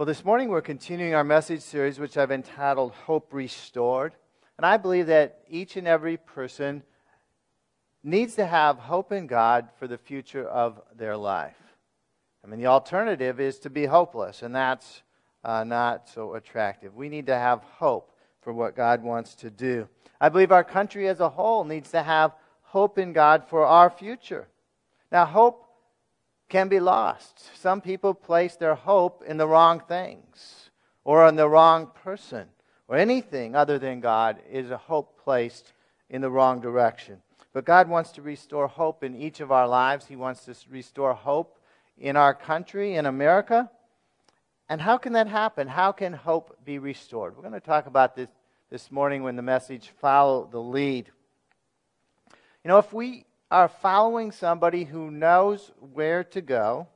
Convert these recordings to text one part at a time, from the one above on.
Well, this morning we're continuing our message series, which I've entitled Hope Restored. And I believe that each and every person needs to have hope in God for the future of their life. I mean, the alternative is to be hopeless, and that's uh, not so attractive. We need to have hope for what God wants to do. I believe our country as a whole needs to have hope in God for our future. Now, hope can be lost. Some people place their hope in the wrong things or on the wrong person or anything other than God is a hope placed in the wrong direction. But God wants to restore hope in each of our lives. He wants to restore hope in our country, in America. And how can that happen? How can hope be restored? We're going to talk about this this morning when the message Follow the Lead. You know, if we are following somebody who knows where to go,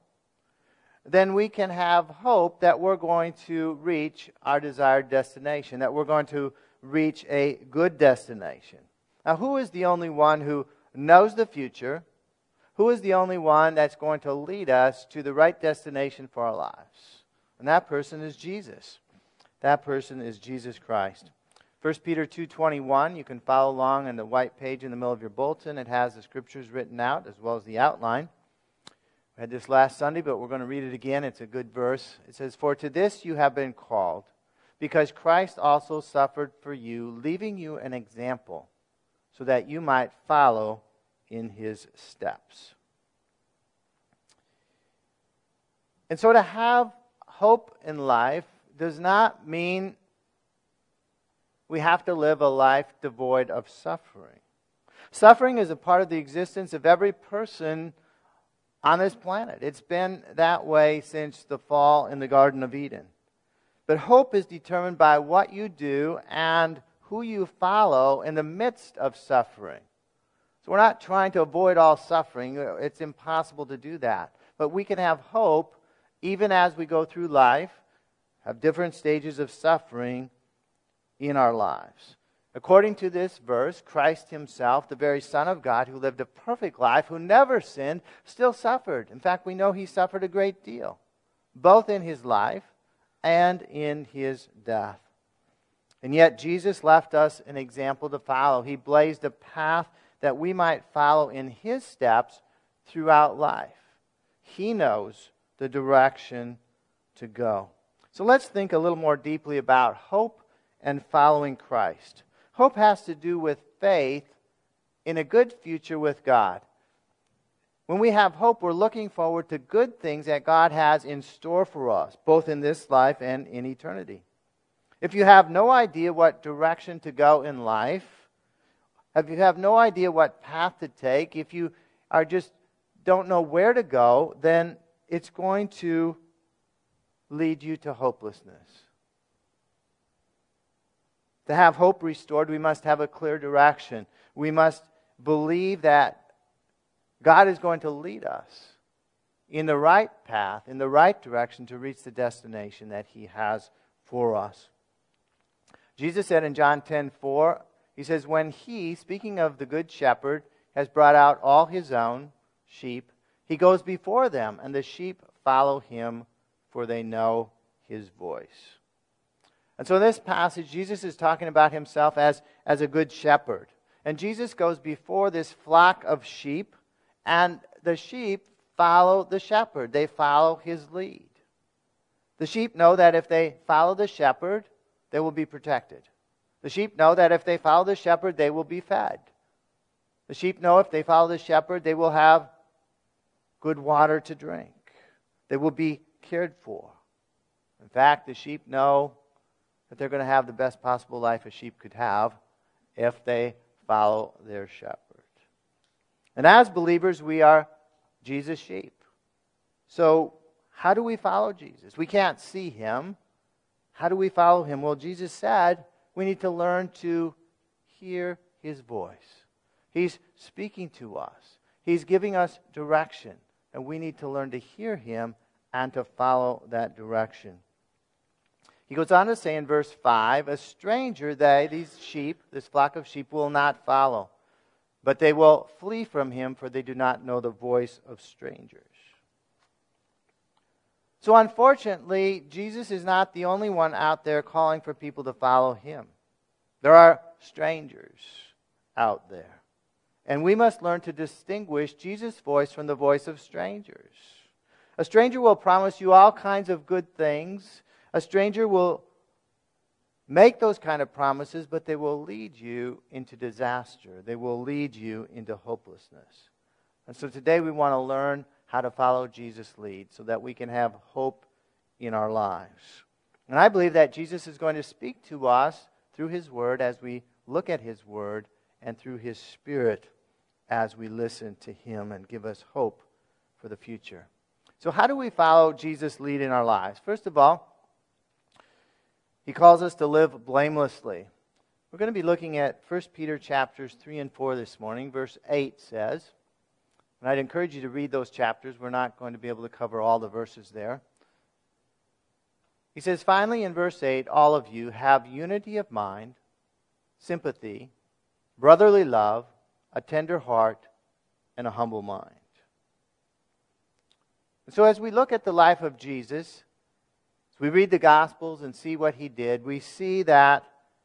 then we can have hope that we're going to reach our desired destination, that we're going to reach a good destination. Now, who is the only one who knows the future? Who is the only one that's going to lead us to the right destination for our lives? And that person is Jesus. That person is Jesus Christ. 1 Peter 2:21, you can follow along on the white page in the middle of your bulletin. It has the scriptures written out as well as the outline. We had this last Sunday, but we're going to read it again. It's a good verse. It says, "For to this you have been called, because Christ also suffered for you, leaving you an example, so that you might follow in his steps." And so to have hope in life does not mean we have to live a life devoid of suffering. Suffering is a part of the existence of every person on this planet. It's been that way since the fall in the Garden of Eden. But hope is determined by what you do and who you follow in the midst of suffering. So we're not trying to avoid all suffering, it's impossible to do that. But we can have hope even as we go through life, have different stages of suffering in our lives. According to this verse, Christ himself, the very Son of God, who lived a perfect life, who never sinned, still suffered. In fact, we know he suffered a great deal, both in his life and in his death. And yet, Jesus left us an example to follow. He blazed a path that we might follow in his steps throughout life. He knows the direction to go. So let's think a little more deeply about hope and following Christ. Hope has to do with faith in a good future with God. When we have hope, we're looking forward to good things that God has in store for us, both in this life and in eternity. If you have no idea what direction to go in life, if you have no idea what path to take, if you are just don't know where to go, then it's going to lead you to hopelessness. To have hope restored, we must have a clear direction. We must believe that God is going to lead us in the right path, in the right direction to reach the destination that He has for us. Jesus said in John 10 4, He says, When He, speaking of the Good Shepherd, has brought out all His own sheep, He goes before them, and the sheep follow Him, for they know His voice. And so in this passage, Jesus is talking about himself as, as a good shepherd. And Jesus goes before this flock of sheep, and the sheep follow the shepherd. They follow his lead. The sheep know that if they follow the shepherd, they will be protected. The sheep know that if they follow the shepherd, they will be fed. The sheep know if they follow the shepherd, they will have good water to drink. They will be cared for. In fact, the sheep know that they're going to have the best possible life a sheep could have if they follow their shepherd. And as believers, we are Jesus' sheep. So, how do we follow Jesus? We can't see him. How do we follow him? Well, Jesus said we need to learn to hear his voice. He's speaking to us, he's giving us direction, and we need to learn to hear him and to follow that direction. He goes on to say in verse 5 A stranger they, these sheep, this flock of sheep, will not follow, but they will flee from him, for they do not know the voice of strangers. So, unfortunately, Jesus is not the only one out there calling for people to follow him. There are strangers out there. And we must learn to distinguish Jesus' voice from the voice of strangers. A stranger will promise you all kinds of good things. A stranger will make those kind of promises, but they will lead you into disaster. They will lead you into hopelessness. And so today we want to learn how to follow Jesus' lead so that we can have hope in our lives. And I believe that Jesus is going to speak to us through his word as we look at his word and through his spirit as we listen to him and give us hope for the future. So, how do we follow Jesus' lead in our lives? First of all, he calls us to live blamelessly. We're going to be looking at 1 Peter chapters 3 and 4 this morning. Verse 8 says, and I'd encourage you to read those chapters. We're not going to be able to cover all the verses there. He says, finally, in verse 8, all of you have unity of mind, sympathy, brotherly love, a tender heart, and a humble mind. so, as we look at the life of Jesus, as we read the Gospels and see what he did, we see that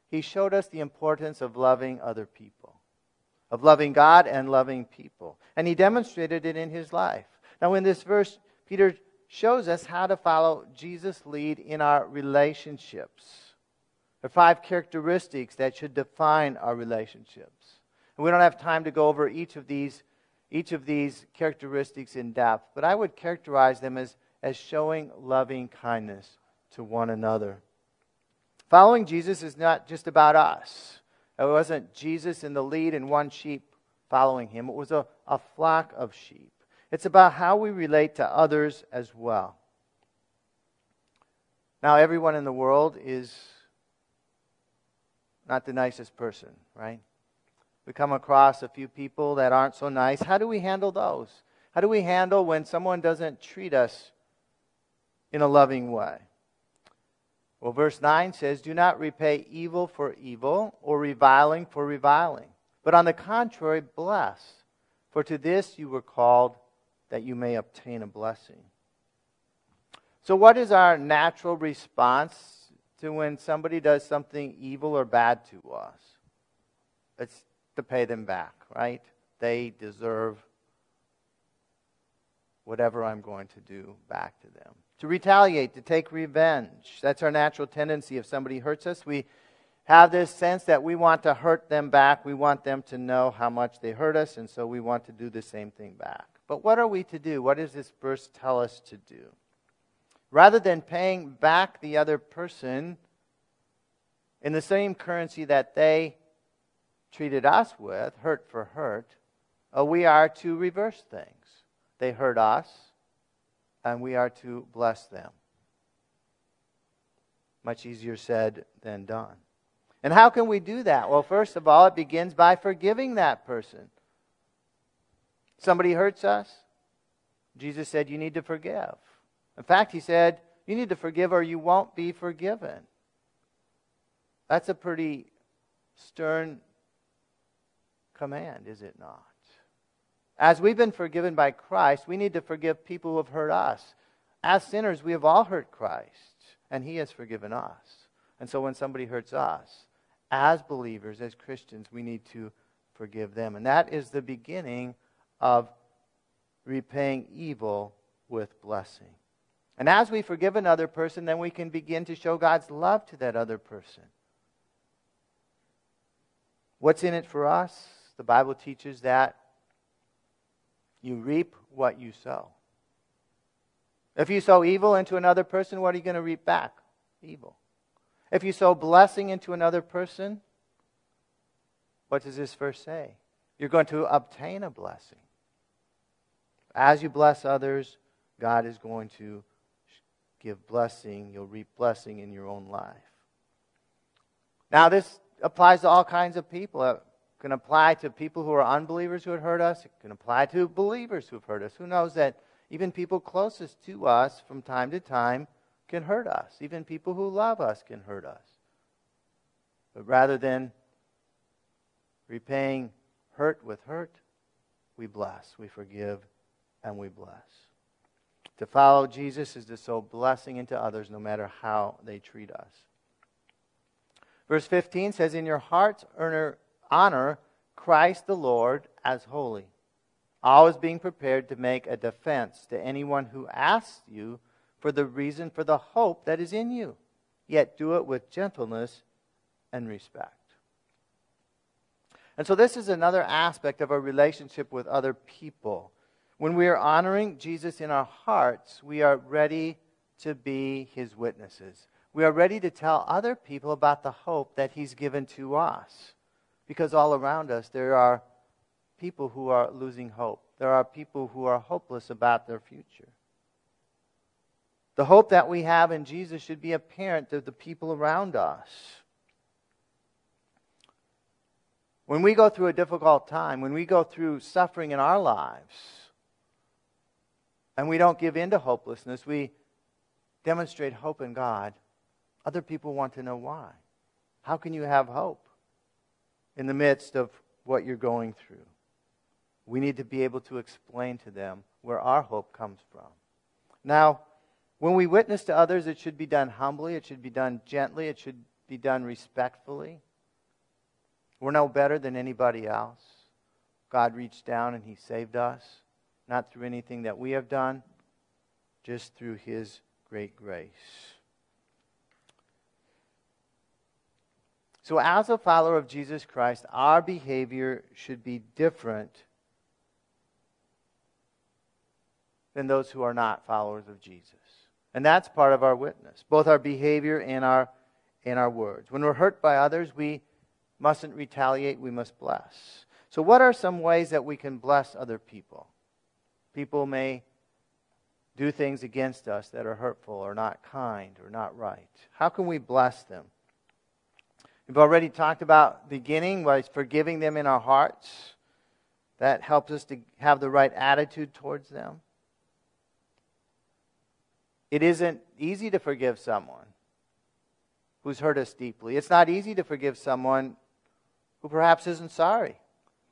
he showed us the importance of loving other people of loving God and loving people. And he demonstrated it in his life. Now, in this verse, Peter shows us how to follow Jesus' lead in our relationships. There are five characteristics that should define our relationships. And we don't have time to go over each of these, each of these characteristics in depth, but I would characterize them as, as showing loving kindness to one another. Following Jesus is not just about us. It wasn't Jesus in the lead and one sheep following him, it was a, a flock of sheep. It's about how we relate to others as well. Now, everyone in the world is not the nicest person, right? We come across a few people that aren't so nice. How do we handle those? How do we handle when someone doesn't treat us in a loving way? Well, verse 9 says, Do not repay evil for evil or reviling for reviling, but on the contrary, bless. For to this you were called that you may obtain a blessing. So, what is our natural response to when somebody does something evil or bad to us? It's to pay them back, right? They deserve whatever I'm going to do back to them to retaliate, to take revenge. That's our natural tendency. If somebody hurts us, we have this sense that we want to hurt them back. We want them to know how much they hurt us, and so we want to do the same thing back. But what are we to do? What does this verse tell us to do? Rather than paying back the other person in the same currency that they treated us with, hurt for hurt, uh, we are to reverse things. They hurt us, and we are to bless them. Much easier said than done. And how can we do that? Well, first of all, it begins by forgiving that person. Somebody hurts us. Jesus said, You need to forgive. In fact, he said, You need to forgive or you won't be forgiven. That's a pretty stern command, is it not? As we've been forgiven by Christ, we need to forgive people who have hurt us. As sinners, we have all hurt Christ, and He has forgiven us. And so when somebody hurts us, as believers, as Christians, we need to forgive them. And that is the beginning of repaying evil with blessing. And as we forgive another person, then we can begin to show God's love to that other person. What's in it for us? The Bible teaches that you reap what you sow. If you sow evil into another person, what are you going to reap back? Evil. If you sow blessing into another person, what does this verse say? You're going to obtain a blessing. As you bless others, God is going to give blessing. You'll reap blessing in your own life. Now, this applies to all kinds of people can apply to people who are unbelievers who have hurt us. It can apply to believers who have hurt us. Who knows that even people closest to us from time to time can hurt us? Even people who love us can hurt us. But rather than repaying hurt with hurt, we bless, we forgive, and we bless. To follow Jesus is to sow blessing into others no matter how they treat us. Verse 15 says, In your hearts honor Christ the Lord as holy, always being prepared to make a defense to anyone who asks you for the reason for the hope that is in you, yet do it with gentleness and respect. And so, this is another aspect of our relationship with other people. When we are honoring Jesus in our hearts, we are ready to be his witnesses. We are ready to tell other people about the hope that he's given to us. Because all around us, there are people who are losing hope. There are people who are hopeless about their future. The hope that we have in Jesus should be apparent to the people around us. When we go through a difficult time, when we go through suffering in our lives, and we don't give in to hopelessness, we demonstrate hope in God, other people want to know why. How can you have hope in the midst of what you're going through? We need to be able to explain to them where our hope comes from. Now, when we witness to others, it should be done humbly, it should be done gently, it should be done respectfully. We're no better than anybody else. God reached down and He saved us not through anything that we have done, just through His great grace. So, as a follower of Jesus Christ, our behavior should be different than those who are not followers of Jesus. And that's part of our witness, both our behavior and our, and our words. When we're hurt by others, we mustn't retaliate, we must bless. So, what are some ways that we can bless other people? People may do things against us that are hurtful or not kind or not right. How can we bless them? We've already talked about beginning by forgiving them in our hearts. That helps us to have the right attitude towards them. It isn't easy to forgive someone who's hurt us deeply. It's not easy to forgive someone who perhaps isn't sorry,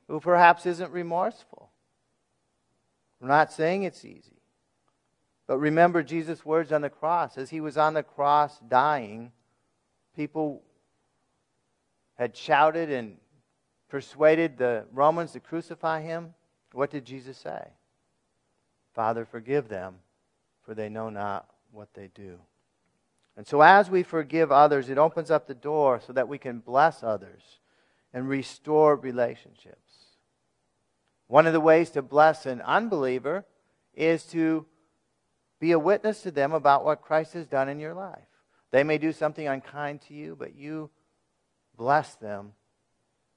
who perhaps isn't remorseful. I'm not saying it's easy. But remember Jesus' words on the cross. As he was on the cross dying, people had shouted and persuaded the Romans to crucify him. What did Jesus say? Father, forgive them, for they know not what they do. And so, as we forgive others, it opens up the door so that we can bless others and restore relationships. One of the ways to bless an unbeliever is to be a witness to them about what Christ has done in your life. They may do something unkind to you, but you bless them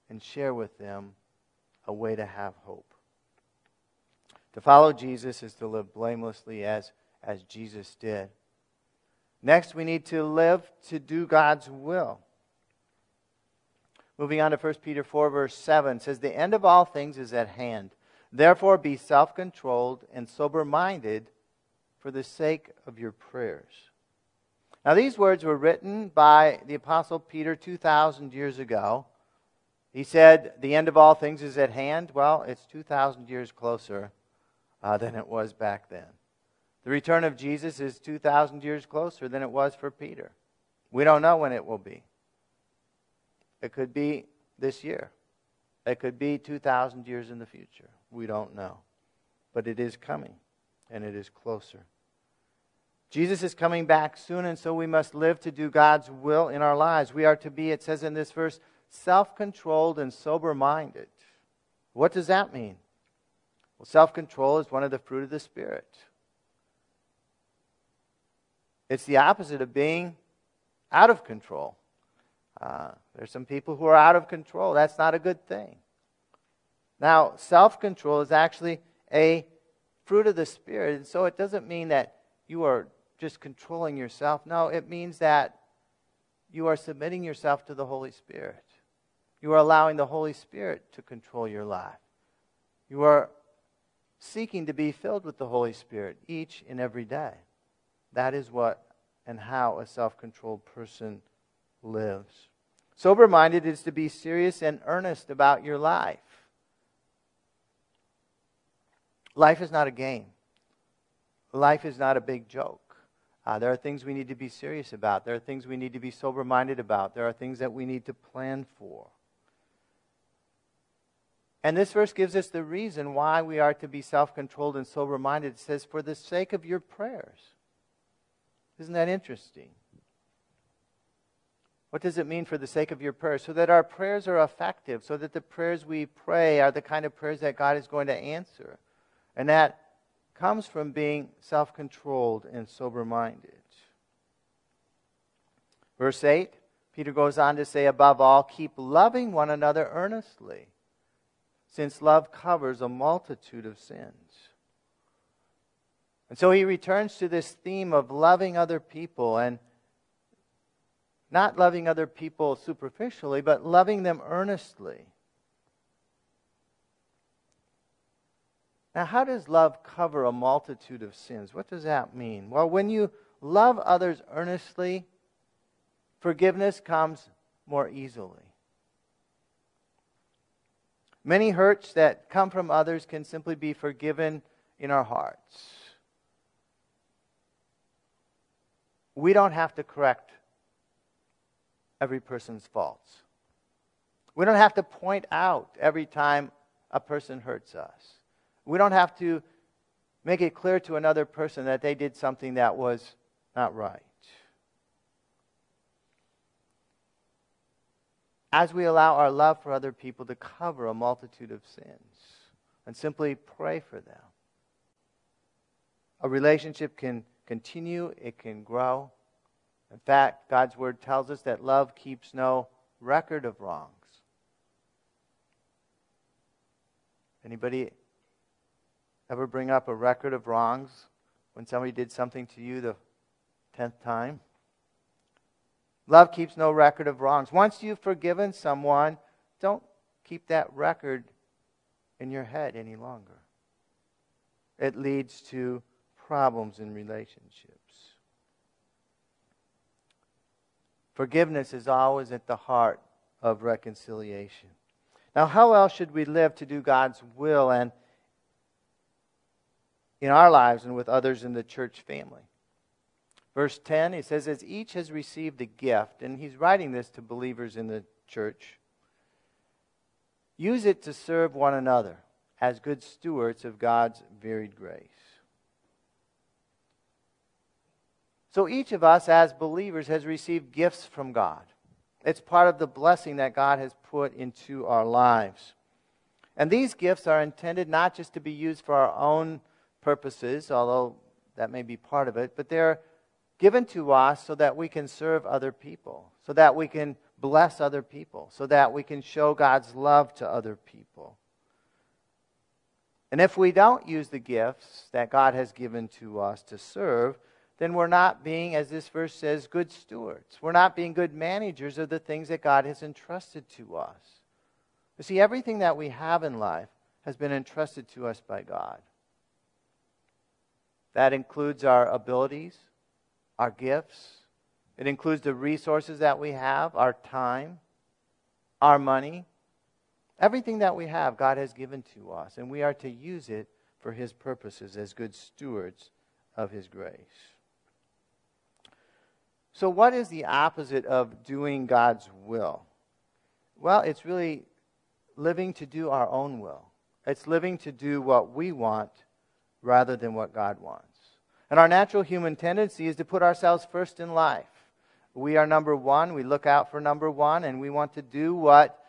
and share with them a way to have hope. To follow Jesus is to live blamelessly as, as Jesus did. Next, we need to live to do God's will. Moving on to 1 Peter 4, verse 7 says, The end of all things is at hand. Therefore, be self controlled and sober minded for the sake of your prayers. Now, these words were written by the Apostle Peter 2,000 years ago. He said, The end of all things is at hand. Well, it's 2,000 years closer uh, than it was back then. The return of Jesus is 2,000 years closer than it was for Peter. We don't know when it will be. It could be this year. It could be 2,000 years in the future. We don't know. But it is coming, and it is closer. Jesus is coming back soon, and so we must live to do God's will in our lives. We are to be, it says in this verse, self controlled and sober minded. What does that mean? Well, self control is one of the fruit of the Spirit. It's the opposite of being out of control. Uh, there's some people who are out of control. That's not a good thing. Now, self control is actually a fruit of the Spirit. And so it doesn't mean that you are just controlling yourself. No, it means that you are submitting yourself to the Holy Spirit. You are allowing the Holy Spirit to control your life. You are seeking to be filled with the Holy Spirit each and every day. That is what and how a self controlled person lives. Sober minded is to be serious and earnest about your life. Life is not a game. life is not a big joke. Uh, there are things we need to be serious about. There are things we need to be sober minded about. There are things that we need to plan for. And this verse gives us the reason why we are to be self controlled and sober minded. It says, for the sake of your prayers. Isn't that interesting? What does it mean for the sake of your prayers? So that our prayers are effective, so that the prayers we pray are the kind of prayers that God is going to answer. And that comes from being self controlled and sober minded. Verse 8, Peter goes on to say, above all, keep loving one another earnestly since love covers a multitude of sins. And so he returns to this theme of loving other people and not loving other people superficially, but loving them earnestly. Now, how does love cover a multitude of sins? What does that mean? Well, when you love others earnestly, forgiveness comes more easily. Many hurts that come from others can simply be forgiven in our hearts. We don't have to correct every person's faults. We don't have to point out every time a person hurts us. We don't have to make it clear to another person that they did something that was not right. as we allow our love for other people to cover a multitude of sins and simply pray for them. A relationship can continue, it can grow. In fact, God's word tells us that love keeps no record of wrongs. Anybody ever bring up a record of wrongs when somebody did something to you the tenth time? Love keeps no record of wrongs. Once you've forgiven someone, don't keep that record in your head any longer. It leads to problems in relationships. Forgiveness is always at the heart of reconciliation. Now, how else should we live to do God's will and in our lives and with others in the church family? Verse 10, he says, As each has received a gift, and he's writing this to believers in the church, use it to serve one another as good stewards of God's varied grace. So each of us, as believers, has received gifts from God. It's part of the blessing that God has put into our lives. And these gifts are intended not just to be used for our own purposes, although that may be part of it, but they're given to us so that we can serve other people, so that we can bless other people, so that we can show God's love to other people. And if we don't use the gifts that God has given to us to serve, then we're not being, as this verse says, good stewards. We're not being good managers of the things that God has entrusted to us. You see, everything that we have in life has been entrusted to us by God. That includes our abilities, our gifts. It includes the resources that we have, our time, our money. Everything that we have, God has given to us, and we are to use it for His purposes as good stewards of His grace. So, what is the opposite of doing God's will? Well, it's really living to do our own will. It's living to do what we want rather than what God wants. And our natural human tendency is to put ourselves first in life. We are number one. We look out for number one, and we want to do what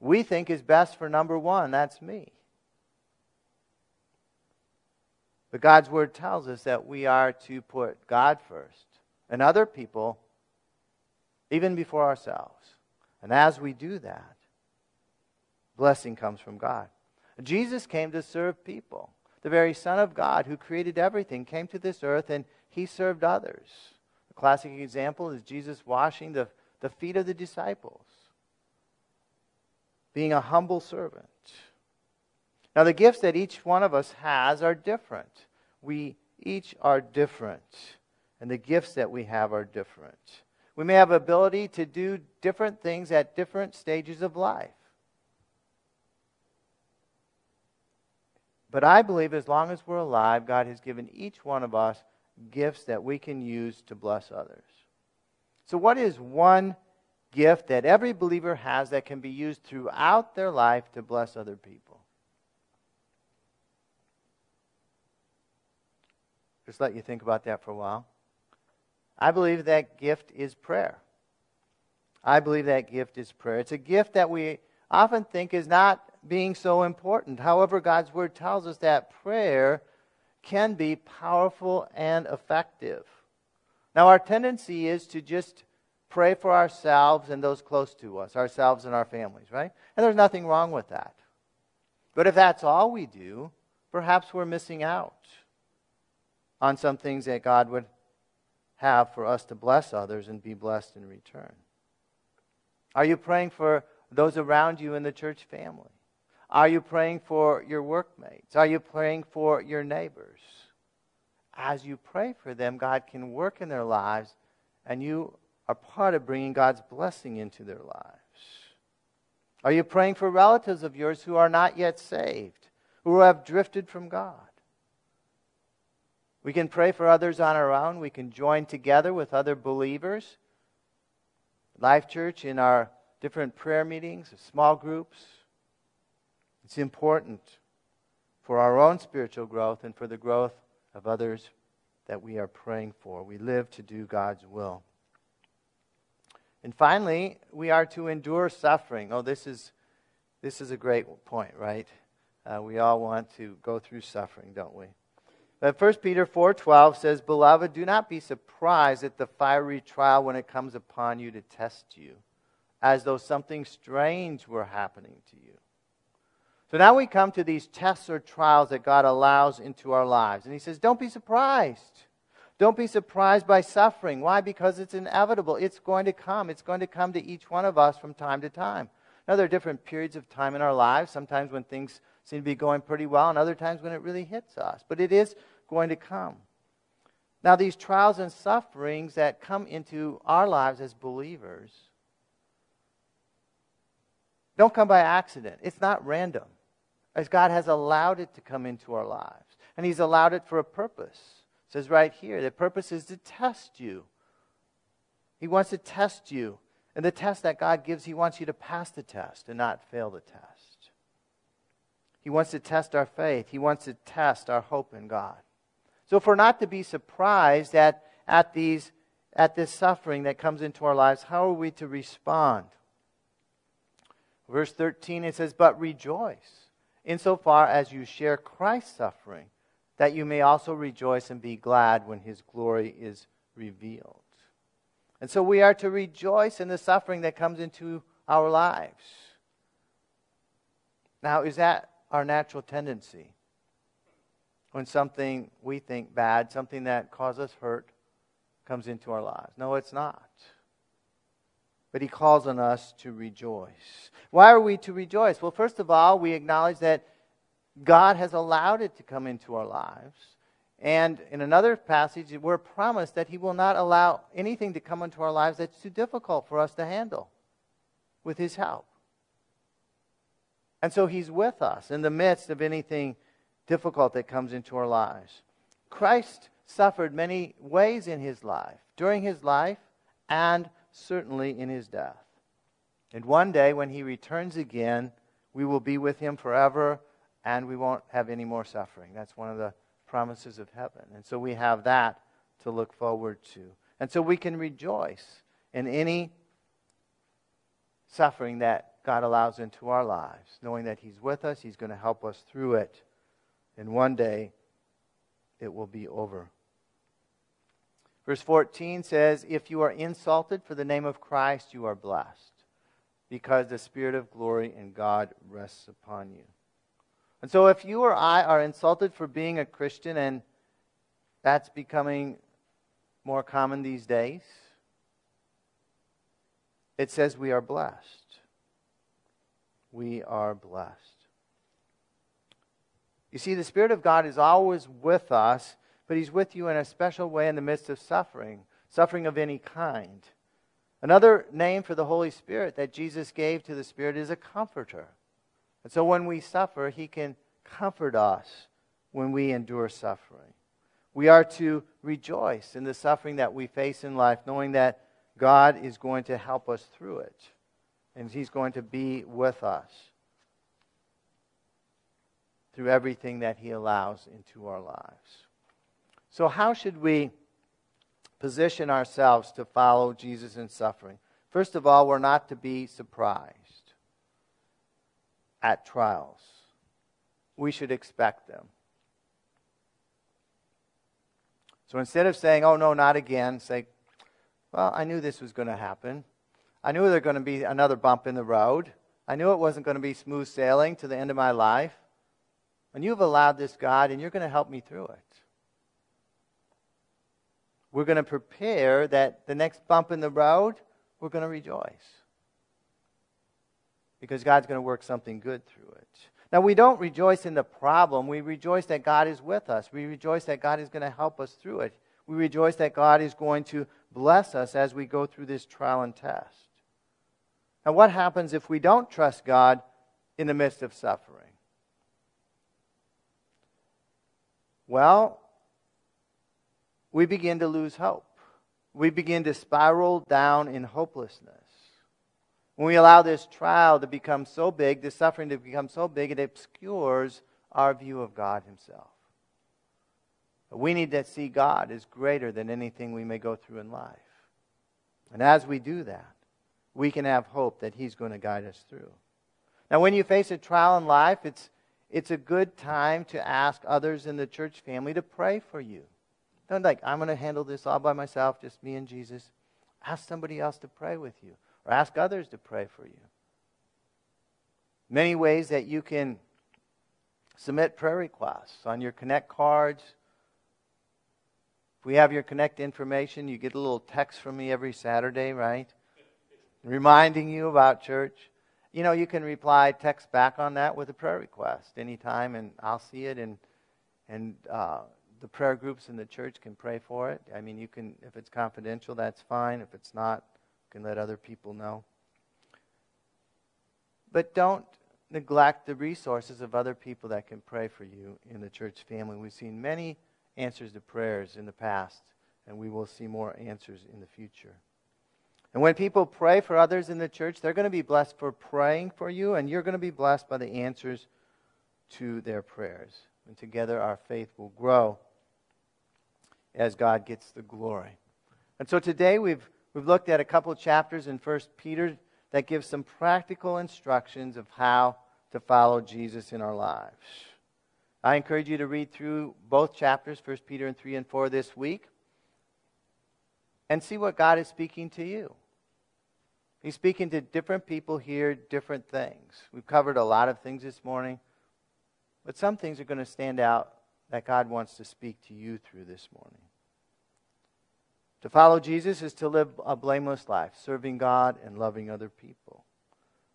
we think is best for number one. That's me. But God's word tells us that we are to put God first and other people even before ourselves. And as we do that, blessing comes from God. Jesus came to serve people the very Son of God who created everything, came to this earth and he served others. A classic example is Jesus washing the, the feet of the disciples, being a humble servant. Now, the gifts that each one of us has are different. We each are different, and the gifts that we have are different. We may have ability to do different things at different stages of life. But I believe as long as we're alive, God has given each one of us gifts that we can use to bless others. So, what is one gift that every believer has that can be used throughout their life to bless other people? Just let you think about that for a while. I believe that gift is prayer. I believe that gift is prayer. It's a gift that we often think is not being so important. However, God's Word tells us that prayer can be powerful and effective. Now, our tendency is to just pray for ourselves and those close to us, ourselves and our families, right? And there's nothing wrong with that. But if that's all we do, perhaps we're missing out on some things that God would have for us to bless others and be blessed in return. Are you praying for those around you in the church family? Are you praying for your workmates? Are you praying for your neighbors? As you pray for them, God can work in their lives, and you are part of bringing God's blessing into their lives. Are you praying for relatives of yours who are not yet saved, who have drifted from God? We can pray for others on our own. We can join together with other believers. Life Church in our different prayer meetings, small groups. It's important for our own spiritual growth and for the growth of others that we are praying for. We live to do God's will. And finally, we are to endure suffering. Oh, this is, this is a great point, right? Uh, we all want to go through suffering, don't we? But 1 Peter 4:12 says, "Beloved, do not be surprised at the fiery trial when it comes upon you to test you, as though something strange were happening to you." So now we come to these tests or trials that God allows into our lives. And he says, "Don't be surprised. Don't be surprised by suffering. Why? Because it's inevitable. It's going to come. It's going to come to each one of us from time to time. Now, there are different periods of time in our lives, sometimes when things seem to be going pretty well, and other times when it really hits us. But it is going to come. Now, these trials and sufferings that come into our lives as believers don't come by accident. It's not random, as God has allowed it to come into our lives. And He's allowed it for a purpose. It says right here the purpose is to test you. He wants to test you. And the test that God gives, He wants you to pass the test and not fail the test. He wants to test our faith, He wants to test our hope in God. So, if we're not to be surprised at, at, these, at this suffering that comes into our lives, how are we to respond? Verse 13, it says, But rejoice insofar as you share Christ's suffering that you may also rejoice and be glad when his glory is revealed. And so we are to rejoice in the suffering that comes into our lives. Now, is that our natural tendency? When something we think bad, something that causes hurt, comes into our lives? No, it's not. But he calls on us to rejoice. Why are we to rejoice? Well, first of all, we acknowledge that God has allowed it to come into our lives. And in another passage, we're promised that He will not allow anything to come into our lives that's too difficult for us to handle with His help. And so He's with us in the midst of anything difficult that comes into our lives. Christ suffered many ways in His life, during His life, and certainly in His death. And one day, when He returns again, we will be with Him forever and we won't have any more suffering. That's one of the promises of heaven. And so we have that to look forward to. And so we can rejoice in any suffering that God allows into our lives, knowing that He's with us, He's going to help us through it, and one day it will be over. Verse 14 says, If you are insulted for the name of Christ, you are blessed, because the Spirit of glory and God rests upon you. And so, if you or I are insulted for being a Christian, and that's becoming more common these days, it says we are blessed. We are blessed. You see, the Spirit of God is always with us, but He's with you in a special way in the midst of suffering, suffering of any kind. Another name for the Holy Spirit that Jesus gave to the Spirit is a comforter. And so when we suffer, He can comfort us when we endure suffering. We are to rejoice in the suffering that we face in life, knowing that God is going to help us through it, and He's going to be with us through everything that He allows into our lives. So, how should we position ourselves to follow Jesus in suffering? First of all, we're not to be surprised at trials, we should expect them. So instead of saying, oh, no, not again, say, well, I knew this was going to happen. I knew there was going to be another bump in the road. I knew it wasn't going to be smooth sailing to the end of my life. And you've allowed this, God, and you're going to help me through it. We're going to prepare that the next bump in the road, we're going to rejoice. Because God's going to work something good through it. Now, we don't rejoice in the problem. We rejoice that God is with us. We rejoice that God is going to help us through it. We rejoice that God is going to bless us as we go through this trial and test. Now, what happens if we don't trust God in the midst of suffering? Well, we begin to lose hope. We begin to spiral down in hopelessness. When we allow this trial to become so big, this suffering to become so big, it obscures our view of God Himself. We need to see God as greater than anything we may go through in life. And as we do that, we can have hope that He's going to guide us through. Now, when you face a trial in life, it's, it's a good time to ask others in the church family to pray for you. Don't like, I'm going to handle this all by myself, just me and Jesus. Ask somebody else to pray with you or ask others to pray for you. Many ways that you can submit prayer requests on your Connect cards. If we have your Connect information, you get a little text from me every Saturday, right? Reminding you about church. You know, you can reply, text back on that with a prayer request anytime, and I'll see it, and and uh, the prayer groups in the church can pray for it. I mean, you can, if it's confidential, that's fine. If it's not, you can let other people know. But don't neglect the resources of other people that can pray for you in the church family. We've seen many answers to prayers in the past, and we will see more answers in the future. And when people pray for others in the church, they're going to be blessed for praying for you, and you're going to be blessed by the answers to their prayers. And together our faith will grow as God gets the glory. And so today we've We've looked at a couple chapters in 1 Peter that give some practical instructions of how to follow Jesus in our lives. I encourage you to read through both chapters, 1 Peter and 3 and 4 this week, and see what God is speaking to you. He's speaking to different people here, different things. We've covered a lot of things this morning, but some things are going to stand out that God wants to speak to you through this morning. To follow Jesus is to live a blameless life, serving God and loving other people.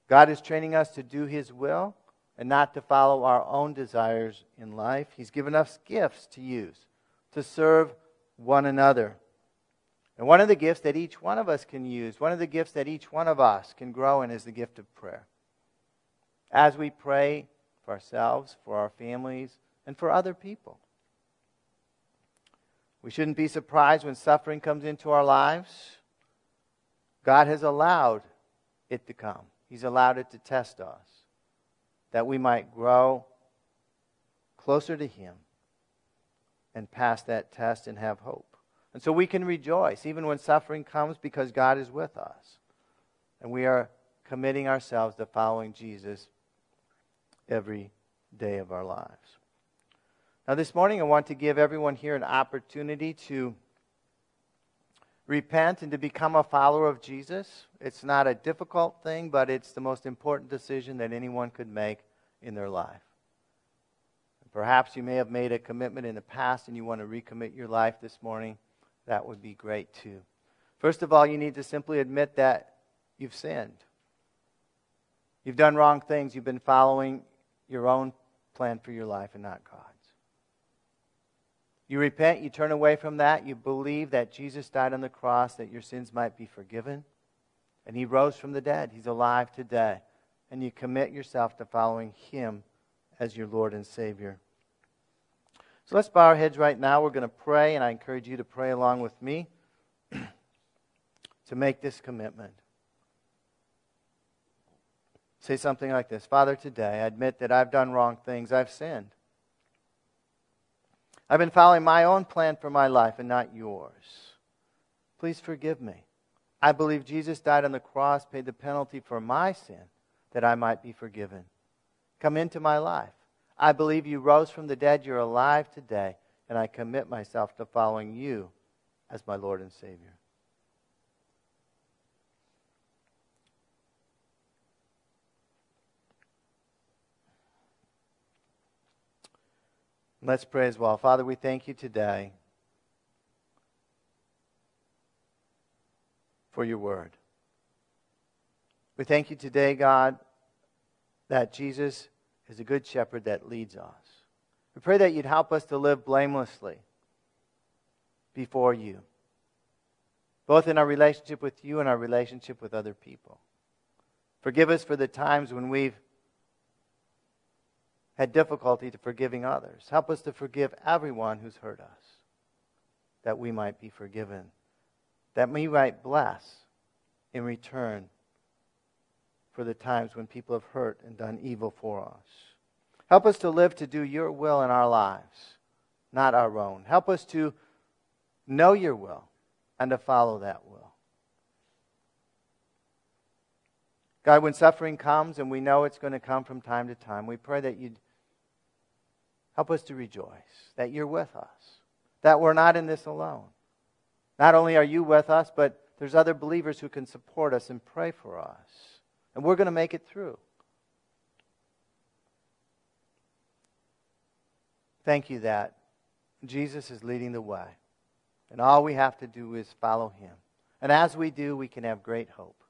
God is training us to do His will and not to follow our own desires in life. He's given us gifts to use to serve one another. And one of the gifts that each one of us can use, one of the gifts that each one of us can grow in, is the gift of prayer. As we pray for ourselves, for our families, and for other people. We shouldn't be surprised when suffering comes into our lives. God has allowed it to come, He's allowed it to test us that we might grow closer to Him and pass that test and have hope. And so we can rejoice even when suffering comes because God is with us. And we are committing ourselves to following Jesus every day of our lives. Now, this morning, I want to give everyone here an opportunity to repent and to become a follower of Jesus. It's not a difficult thing, but it's the most important decision that anyone could make in their life. Perhaps you may have made a commitment in the past and you want to recommit your life this morning. That would be great too. First of all, you need to simply admit that you've sinned. You've done wrong things. You've been following your own plan for your life and not God. You repent, you turn away from that, you believe that Jesus died on the cross that your sins might be forgiven, and he rose from the dead. He's alive today. And you commit yourself to following him as your Lord and Savior. So let's bow our heads right now. We're going to pray, and I encourage you to pray along with me to make this commitment. Say something like this Father, today I admit that I've done wrong things, I've sinned. I've been following my own plan for my life and not yours. Please forgive me. I believe Jesus died on the cross, paid the penalty for my sin, that I might be forgiven. Come into my life. I believe you rose from the dead, you're alive today, and I commit myself to following you as my Lord and Savior. Let's pray as well. Father, we thank you today for your word. We thank you today, God, that Jesus is a good shepherd that leads us. We pray that you'd help us to live blamelessly before you, both in our relationship with you and our relationship with other people. Forgive us for the times when we've had difficulty to forgiving others. Help us to forgive everyone who's hurt us, that we might be forgiven, that we might bless in return for the times when people have hurt and done evil for us. Help us to live to do your will in our lives, not our own. Help us to know your will and to follow that will. God, when suffering comes, and we know it's going to come from time to time, we pray that you'd help us to rejoice, that you're with us, that we're not in this alone. Not only are you with us, but there's other believers who can support us and pray for us. And we're going to make it through. Thank you that Jesus is leading the way. And all we have to do is follow him. And as we do, we can have great hope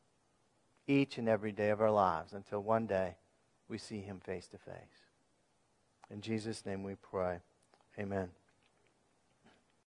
each and every day of our lives until one day we see him face to face. In Jesus' name we pray. Amen.